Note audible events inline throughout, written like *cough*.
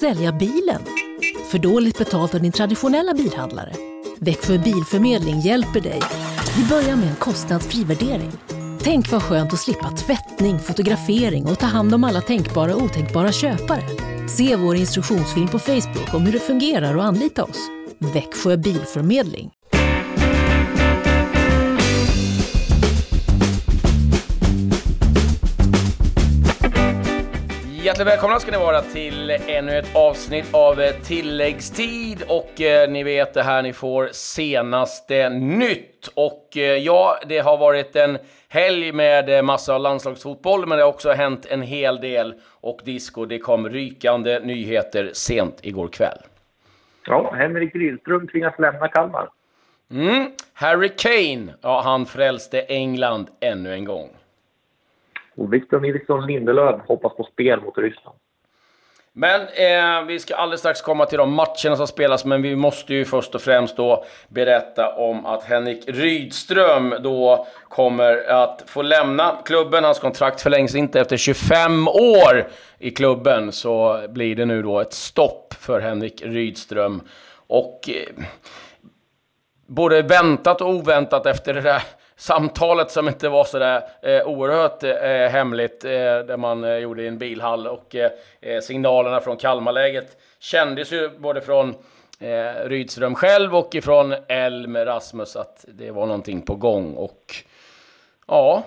Sälja bilen? För dåligt betalt av din traditionella bilhandlare? Växjö Bilförmedling hjälper dig. Vi börjar med en kostnadsfri värdering. Tänk vad skönt att slippa tvättning, fotografering och ta hand om alla tänkbara och otänkbara köpare. Se vår instruktionsfilm på Facebook om hur det fungerar och anlita oss. Växjö Bilförmedling. Hjärtligt välkomna ska ni vara till ännu ett avsnitt av eh, tilläggstid och eh, ni vet det här ni får senaste nytt. Och eh, ja, det har varit en helg med eh, massa landslagsfotboll, men det har också hänt en hel del och disco. Det kom rykande nyheter sent igår kväll. Ja, Henrik Rydström tvingas lämna Kalmar. Mm. Harry Kane, ja, han frälste England ännu en gång. Och Victor Nilsson Lindelöf hoppas på spel mot Ryssland. Men eh, vi ska alldeles strax komma till de matcherna som spelas, men vi måste ju först och främst då berätta om att Henrik Rydström då kommer att få lämna klubben. Hans kontrakt förlängs inte efter 25 år i klubben, så blir det nu då ett stopp för Henrik Rydström. Och eh, både väntat och oväntat efter det där samtalet som inte var sådär eh, oerhört eh, hemligt, eh, där man eh, gjorde i en bilhall. Och eh, eh signalerna från Kalmarläget kändes ju både från eh, Rydström själv och ifrån Elm Rasmus att det var någonting på gång. Och ja,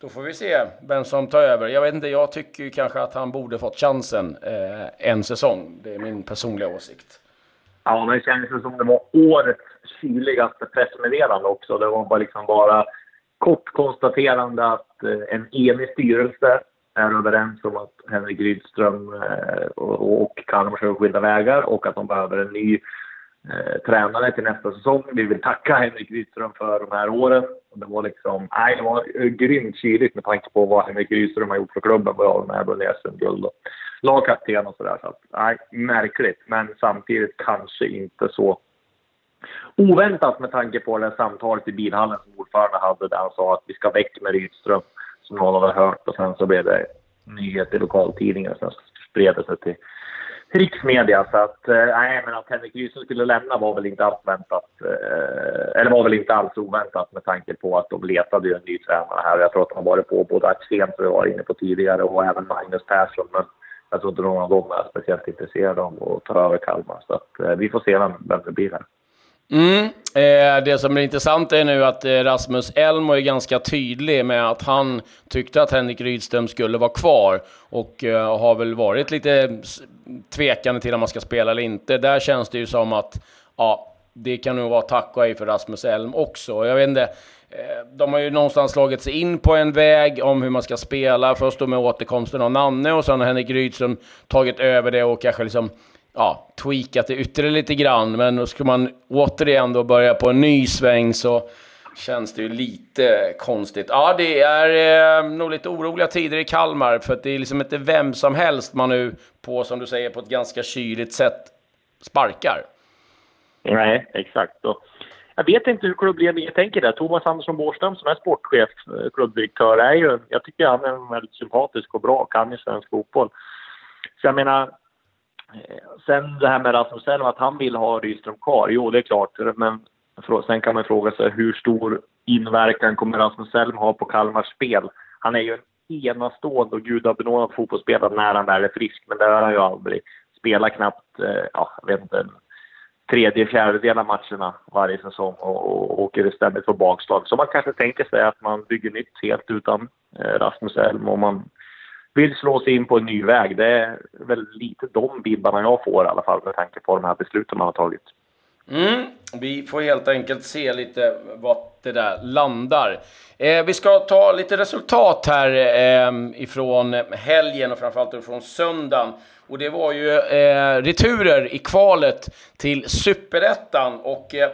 då får vi se vem som tar över. Jag vet inte, jag tycker ju kanske att han borde fått chansen eh, en säsong. Det är min personliga åsikt. Ja, det kändes ju som det var årets tydligaste pressmeddelande också. Det var bara liksom bara kort konstaterande att eh, en enig styrelse är överens om att Henrik Rydström eh, och Kalmar ska skilda vägar och att de behöver en ny eh, tränare till nästa säsong. Vi vill tacka Henrik Rydström för de här åren. Det var liksom, nej, det var grymt kyligt med tanke på vad Henrik Rydström har gjort för klubben. Vi har med vunnit SM-guld och lagkapten och sådär. Så att, nej, märkligt, men samtidigt kanske inte så oväntat med tanke på det samtalet i bilhallen som ordförande hade där han sa att vi ska väck med Rydström som någon hade hört och sen så blev det nyhet i lokaltidningen och sen spred det sig till riksmedia. Så att, eh, nej, men att Henrik Rydström skulle lämna var väl inte alls väntat. Eh, eller var väl inte alls oväntat med tanke på att de letade ju en ny tränare här. Jag tror att de har varit på både Axén, som vi var inne på tidigare, och även Magnus Persson. Men jag tror inte någon av dem är speciellt intresserad av att ta över Kalmar. Så att, eh, vi får se vem, vem det blir här. Mm. Eh, det som är intressant är nu att eh, Rasmus Elm är ganska tydlig med att han tyckte att Henrik Rydström skulle vara kvar och eh, har väl varit lite tvekande till om man ska spela eller inte. Där känns det ju som att ja, det kan nog vara tack och hej för Rasmus Elm också. Jag vet inte, eh, de har ju någonstans slagit sig in på en väg om hur man ska spela. Först då med återkomsten av Nanne och sen har Henrik Rydström tagit över det och kanske liksom ja, tweakat det ytterligare lite grann. Men då ska man återigen då börja på en ny sväng så känns det ju lite konstigt. Ja, det är eh, nog lite oroliga tider i Kalmar för att det är liksom inte vem som helst man nu på, som du säger, på ett ganska kyligt sätt sparkar. Nej, exakt. Och jag vet inte hur klubbledningen tänker där. Thomas Andersson Bårdström som är sportchef, eh, klubbdirektör, är ju, jag tycker han är väldigt sympatisk och bra, kan ju svensk fotboll. Så jag menar, Eh, sen det här med Rasmus Elm, att han vill ha Rydström kvar. Jo, det är klart. Men sen kan man fråga sig hur stor inverkan kommer Rasmus Elm ha på Kalmars spel? Han är ju en enastående och gudabenådad fotbollsspelare när han väl är frisk, men det har han ju aldrig. Spelar knappt, eh, ja, jag vet inte, en tredje, fjärdedel av matcherna varje säsong och, och åker ständigt på bakslag. Så man kanske tänker sig att man bygger nytt helt utan eh, Rasmus Elm och man vill slå sig in på en ny väg. Det är väl lite de vibbarna jag får i alla fall med tanke på de här besluten man har tagit. Mm, vi får helt enkelt se lite vart det där landar. Eh, vi ska ta lite resultat här eh, ifrån helgen och framförallt från söndagen. Och det var ju eh, returer i kvalet till Superettan och eh,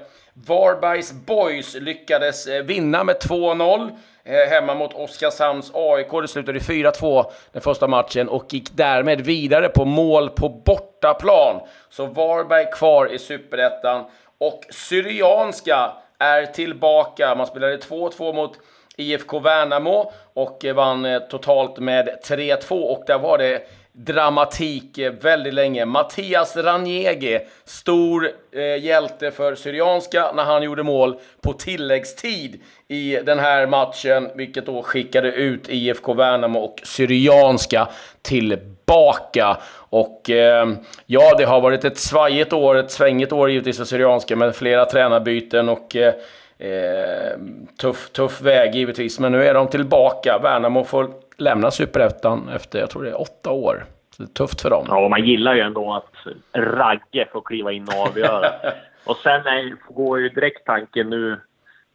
Varbergs Boys lyckades eh, vinna med 2-0 Eh, hemma mot Oskarshamns AIK. Det slutade 4-2 den första matchen och gick därmed vidare på mål på bortaplan. Så Varberg kvar i Superettan och Syrianska är tillbaka. Man spelade 2-2 mot IFK Värnamo och vann eh, totalt med 3-2 och där var det dramatik väldigt länge. Mattias Ranjegi, stor eh, hjälte för Syrianska när han gjorde mål på tilläggstid i den här matchen, vilket då skickade ut IFK Värnamo och Syrianska tillbaka. Och eh, ja, det har varit ett svajigt år, ett svängigt år givetvis för Syrianska med flera tränarbyten och eh, eh, tuff, tuff väg givetvis. Men nu är de tillbaka. Värnamo får lämna Superettan efter, jag tror det är åtta år. Så det är tufft för dem. Ja, man gillar ju ändå att Ragge får kliva in och avgöra. *laughs* och sen är, går ju direkt tanken nu,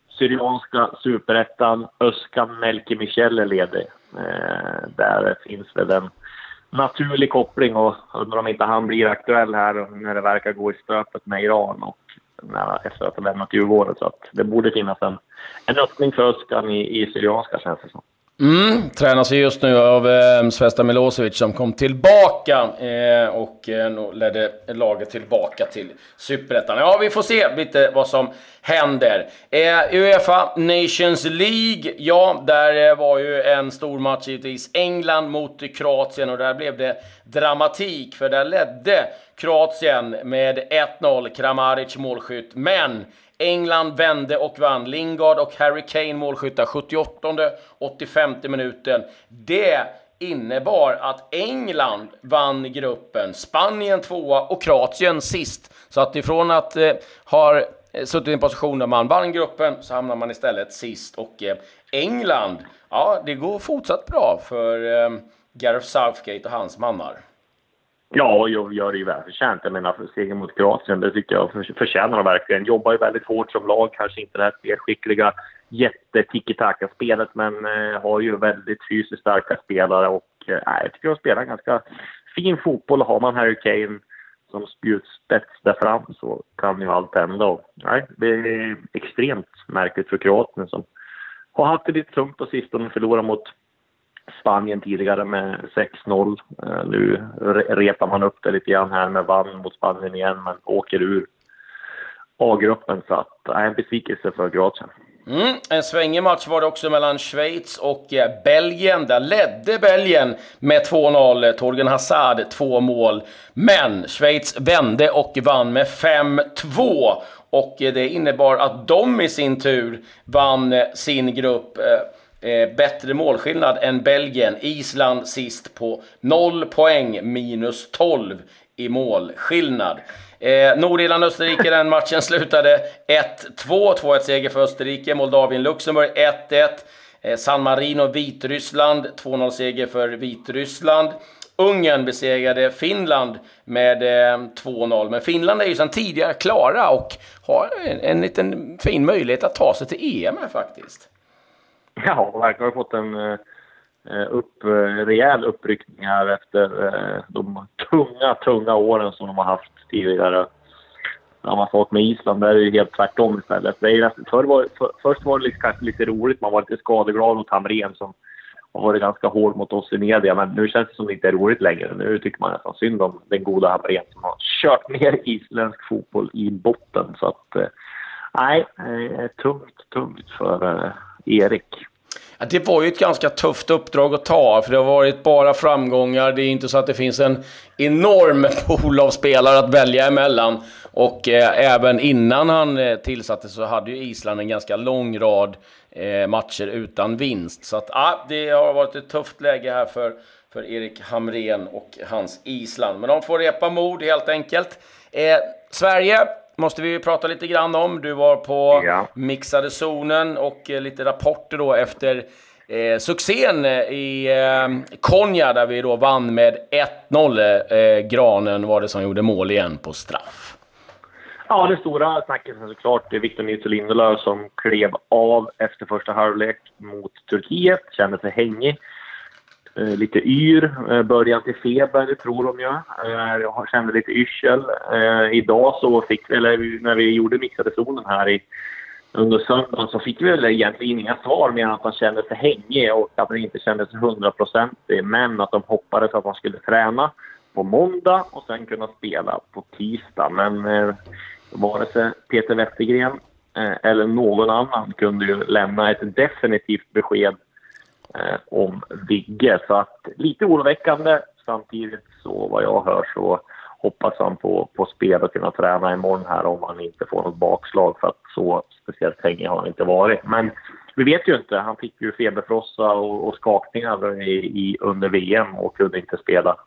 Syrianska Superettan, Öskan Melke Michel är ledig. Eh, där finns väl en naturlig koppling och undrar om inte han blir aktuell här när det verkar gå i stöpet med Iran och när, efter att ha lämnat Djurgården. Så att det borde finnas en, en öppning för Öskan i, i Syrianska känns det som. Mm, tränas just nu av eh, Svesta Milosevic som kom tillbaka eh, och eh, ledde laget tillbaka till Superettan. Ja, vi får se lite vad som händer. Eh, Uefa Nations League, ja, där eh, var ju en stor match givetvis. England mot Kroatien och där blev det dramatik för där ledde Kroatien med 1-0, Kramaric målskytt, men England vände och vann. Lingard och Harry Kane målskyttar 78 85 minuten. Det innebar att England vann gruppen, Spanien tvåa och Kroatien sist. Så att ifrån att eh, ha eh, suttit i en position där man vann gruppen så hamnar man istället sist. Och eh, England, ja, det går fortsatt bra för eh, Gareth Southgate och hans mannar. Ja, jag gör det ju välförtjänt. Jag menar, segern mot Kroatien, det tycker jag förtjänar de verkligen. Jobbar ju väldigt hårt som lag, kanske inte det här spelskickliga jätte-tiki-taka-spelet, men eh, har ju väldigt fysiskt starka spelare och eh, jag tycker de spelar ganska fin fotboll. Har man Harry Kane som spjutspets där fram så kan ju allt hända. Och, nej, det är extremt märkligt för Kroatien som har haft det lite tungt på sistone, och förlorat mot Spanien tidigare med 6-0. Eh, nu repar man upp det lite grann här med vann mot Spanien igen, men åker ur A-gruppen. Så att, är en besvikelse för Kroatien. Mm, en svängig match var det också mellan Schweiz och eh, Belgien. Där ledde Belgien med 2-0. Torgen Hazard två mål. Men Schweiz vände och vann med 5-2. Och eh, det innebar att de i sin tur vann eh, sin grupp Eh, bättre målskillnad än Belgien. Island sist på 0 poäng, minus 12 i målskillnad. Eh, Nordirland-Österrike, den matchen slutade 1-2. 2-1 seger för Österrike. Moldavien-Luxemburg 1-1. Eh, San Marino-Vitryssland, 2-0 seger för Vitryssland. Ungern besegrade Finland med eh, 2-0. Men Finland är ju sedan tidigare klara och har en, en liten fin möjlighet att ta sig till EM här faktiskt. Ja, verkligen har fått en eh, upp, eh, rejäl uppryckning här efter eh, de tunga, tunga åren som de har haft tidigare. Samma sak med Island, där är det helt tvärtom istället. Det är, för var, för, först var det liksom, kanske lite roligt, man var lite skadeglad mot Hamrén som har varit ganska hård mot oss i media, men nu känns det som det inte är roligt längre. Nu tycker man nästan synd om den goda Hamrén som har kört ner isländsk fotboll i botten. Så att, nej, tungt, tungt för Erik. Ja, det var ju ett ganska tufft uppdrag att ta, för det har varit bara framgångar. Det är inte så att det finns en enorm pool av spelare att välja emellan. Och eh, även innan han eh, tillsattes så hade ju Island en ganska lång rad eh, matcher utan vinst. Så att, ah, det har varit ett tufft läge här för, för Erik Hamrén och hans Island. Men de får repa mod helt enkelt. Eh, Sverige måste vi prata lite grann om. Du var på ja. mixade zonen och eh, lite rapporter då efter eh, succén eh, i eh, Konya där vi då vann med 1-0. Eh, Granen var det som gjorde mål igen på straff. Ja, det stora snacket är såklart Victor Nilsson Lindelöf som klev av efter första halvlek mot Turkiet, kände sig hängig. Eh, lite yr, eh, början till feber tror de ju. Eh, jag kände lite yrsel. Eh, idag så fick vi, eller när vi gjorde mixade zonen här i, under söndagen så fick vi väl egentligen inga svar mer än att han kände sig hängig och att han inte kände sig hundraprocentig. Men att de hoppades att han skulle träna på måndag och sen kunna spela på tisdag. Men eh, vare sig Peter Wettergren eh, eller någon annan kunde ju lämna ett definitivt besked om Vigge. Så att lite oroväckande. Samtidigt så vad jag hör så hoppas han på, på spel och kunna träna imorgon här om han inte får något bakslag för att så speciellt länge har han inte varit. Men vi vet ju inte. Han fick ju feberfrossa och, och skakningar i, i, under VM och kunde inte spela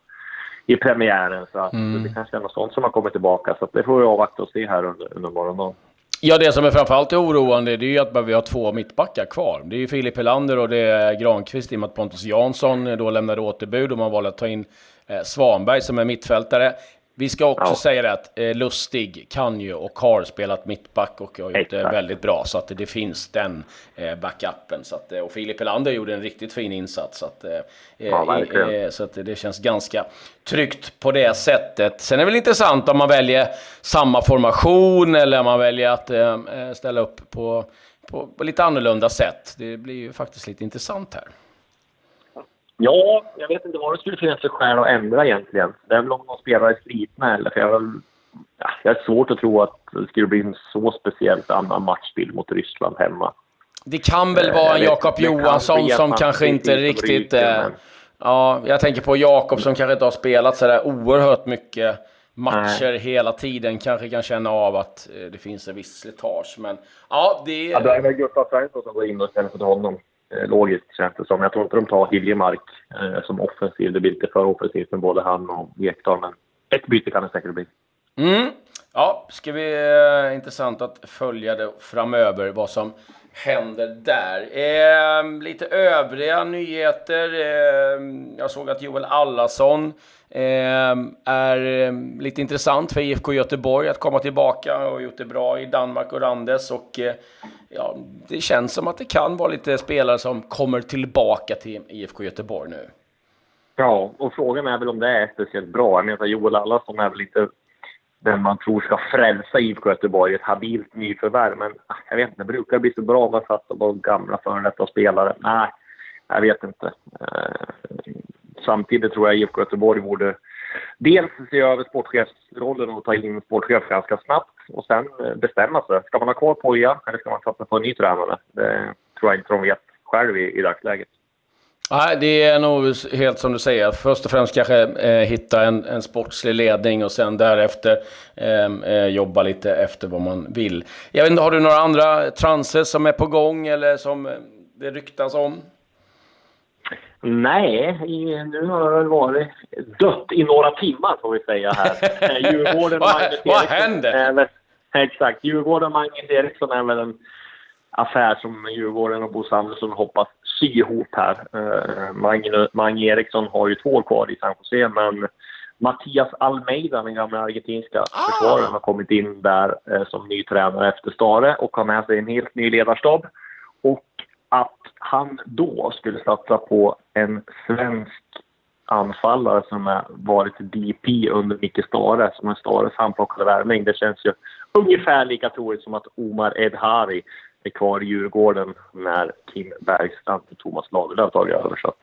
i premiären. Så att mm. det kanske är något sånt som har kommit tillbaka. Så det får vi avvakta och se här under, under morgondagen. Ja, det som är framförallt oroande det är ju att vi har två mittbackar kvar. Det är ju Filip Helander och det är Granqvist i och med att Pontus Jansson då lämnade återbud och man valde att ta in eh, Svanberg som är mittfältare. Vi ska också ja. säga det att eh, Lustig kan ju och har spelat mittback och har gjort det väldigt bra. Så att det finns den eh, backupen. Så att, eh, och Filip Helander gjorde en riktigt fin insats. Så att, eh, ja, eh, så att det känns ganska tryggt på det sättet. Sen är det väl intressant om man väljer samma formation eller om man väljer att eh, ställa upp på, på, på lite annorlunda sätt. Det blir ju faktiskt lite intressant här. Ja, jag vet inte vad det skulle finnas för skäl att ändra egentligen. Det är väl om de spelare är slitna eller för jag har, ja, jag har svårt att tro att det skulle bli en så speciellt annan matchbild mot Ryssland hemma. Det kan väl vara en Jakob Johansson som kanske inte riktigt... Ryker, men... Ja, jag tänker på Jakob som kanske inte har spelat sådär oerhört mycket matcher Nej. hela tiden. Kanske kan känna av att eh, det finns en viss slitage. Men ja, det... Ja, det är väl Gustav Svensson som går in och ställer för honom. Eh, logiskt känns det som. Jag tror inte de tar Hiljemark eh, som offensiv. Det blir lite för offensivt med både han och Ekdal, men ett byte kan det säkert bli. Mm. Ja, ska vi eh, intressant att följa det framöver, vad som händer där. Eh, lite övriga nyheter. Eh, jag såg att Joel Allason eh, är ehm, lite intressant för IFK Göteborg att komma tillbaka och gjort det bra i Danmark och Randes. Och, eh, ja, det känns som att det kan vara lite spelare som kommer tillbaka till IFK Göteborg nu. Ja, och frågan är väl om det är speciellt bra. Jag menar, Joel Allason är väl inte den man tror ska frälsa IFK Göteborg, ett habilt nyförvärv. Men ah, jag vet inte, det brukar bli så bra om man satsar på gamla före detta spelare. Nej, jag vet inte. Eh, samtidigt tror jag IFK Göteborg borde dels se över sportchefsrollen och ta in en sportchef ganska snabbt och sen eh, bestämma sig. Ska man ha kvar Poja eller ska man satsa på en ny tränare? Det tror jag inte de vet själv i, i dagsläget. Nej, det är nog helt som du säger. Först och främst kanske eh, hitta en, en sportslig ledning och sen därefter ehm, eh, jobba lite efter vad man vill. Jag vet inte, har du några andra transer som är på gång eller som eh, det ryktas om? Nej, nu har det väl varit dött i några timmar får vi säga här. Eh, Djurgården *laughs* vad, vad händer? exakt, Djurgården Magnus Eriksson är väl en affär som Djurgården och Bo Andersson hoppas sy ihop här. Uh, Mange, Mange Eriksson har ju två år kvar i San Jose, men Mattias Almeida, den gamla argentinska ah. försvararen, har kommit in där uh, som ny tränare efter Stare och har med sig en helt ny ledarstab. Och att han då skulle satsa på en svensk anfallare som har varit DP under Micke Stare, som är Stares handplockade värvning. Det känns ju ungefär lika troligt som att Omar Edhari är kvar i Djurgården när Kim Bergstrand och Thomas Lagerlöf tagit över. Så att,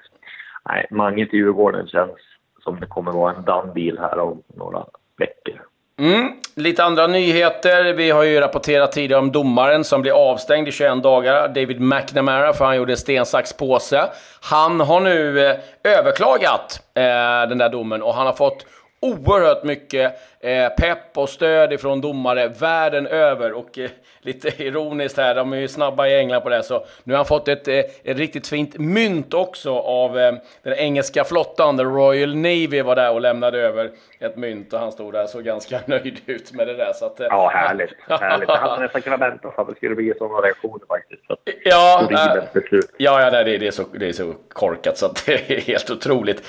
nej, Mange till Djurgården känns som det kommer vara en done deal här om några veckor. Mm. Lite andra nyheter. Vi har ju rapporterat tidigare om domaren som blir avstängd i 21 dagar. David McNamara, för han gjorde sten, sax, påse. Han har nu eh, överklagat eh, den där domen och han har fått oerhört mycket eh, pepp och stöd ifrån domare världen över. Och eh, lite *laughs* ironiskt här, de är ju snabba i England på det, så nu har han fått ett, eh, ett riktigt fint mynt också av eh, den engelska flottan. The Royal Navy var där och lämnade över ett mynt och han stod där och såg ganska *laughs* nöjd ut med det där. Så att, eh, ja, härligt. härligt. Jag hade nästan kunnat vänta sig att det skulle bli sådana reaktioner faktiskt. Så ja, äh, ja, ja det, det, är så, det är så korkat så att *laughs* det är helt otroligt.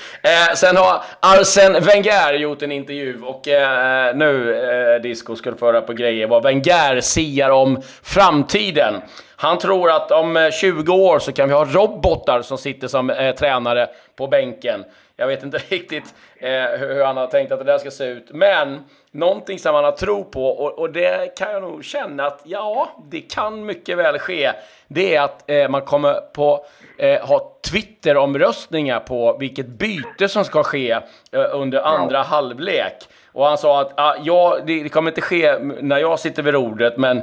Sen har Arsen Wenger gjort en intervju och eh, nu, eh, Disco, ska du föra på grejer vad Wenger siar om framtiden. Han tror att om eh, 20 år så kan vi ha robotar som sitter som eh, tränare på bänken. Jag vet inte *laughs* riktigt eh, hur han har tänkt att det där ska se ut, men någonting som han har tro på och, och, det kan jag nog känna att ja, det kan mycket väl ske. Det är att eh, man kommer på eh, ha Twitter-omröstningar på vilket byte som ska ske eh, under andra halvlek. Och han sa att ah, ja, det, det, kommer inte ske när jag sitter vid rodret, men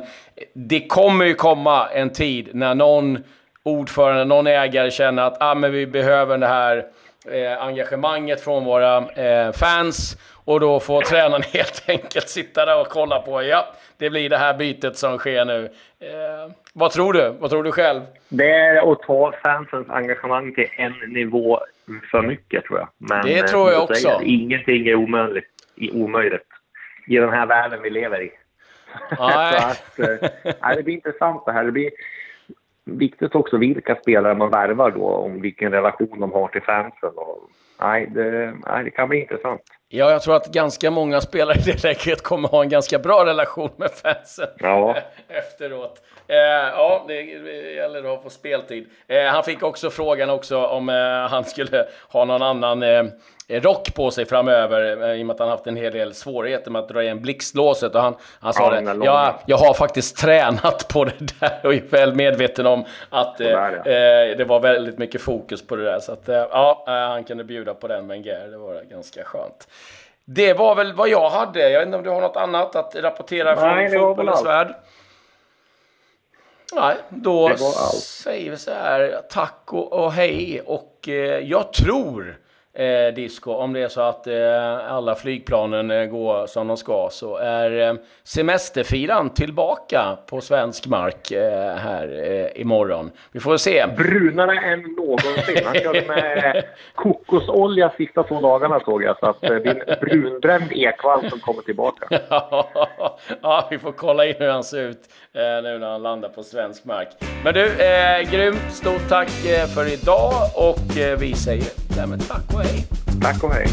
det kommer ju komma en tid när någon ordförande, någon ägare känner att ah, men vi behöver det här eh, engagemanget från våra eh, fans och då får tränaren *laughs* helt enkelt sitta där och kolla på, ja, det blir det här bytet som sker nu. Eh, vad tror du? Vad tror du själv? Det är att ta fansens engagemang till en nivå för mycket, tror jag. Men, det tror jag också. Säger, ingenting är omöjligt, omöjligt i den här världen vi lever i. Nej. *laughs* att, eh, det blir intressant det här. Det blir viktigt också vilka spelare man värvar då, om vilken relation de har till fansen. Och, nej, det, nej, det kan bli intressant. Ja, jag tror att ganska många spelare i det läget kommer ha en ganska bra relation med fansen ja. *laughs* efteråt. Eh, ja, det gäller att få speltid. Eh, han fick också frågan också om eh, han skulle ha någon annan eh, rock på sig framöver eh, i och med att han haft en hel del svårigheter med att dra igen blixtlåset. Och han, han sa ja, det, jag, jag har faktiskt tränat på det *laughs* där och är väl medveten om att eh, där, ja. det var väldigt mycket fokus på det där. Så att, ja, han kunde bjuda på den Wenger. Det var ganska skönt. Det var väl vad jag hade. Jag vet inte om du har något annat att rapportera Nej, från fotbollens värld? Nej, då säger vi så här. Tack och, och hej. Och eh, jag tror eh, Disco, om det är så att eh, alla flygplanen eh, går som de ska, så är eh, semesterfiran tillbaka på svensk mark eh, här eh, imorgon. Vi får se. Brunare än någonsin. Han körde med kokosolja sista två dagarna såg jag, så att eh, det är en brunbränd ekvall som kommer tillbaka. *laughs* ja, vi får kolla in hur han ser ut eh, nu när han landar på svensk mark. Men du, eh, grymt. Stort tack eh, för idag och vi säger därmed tack och hej. Tack och hej.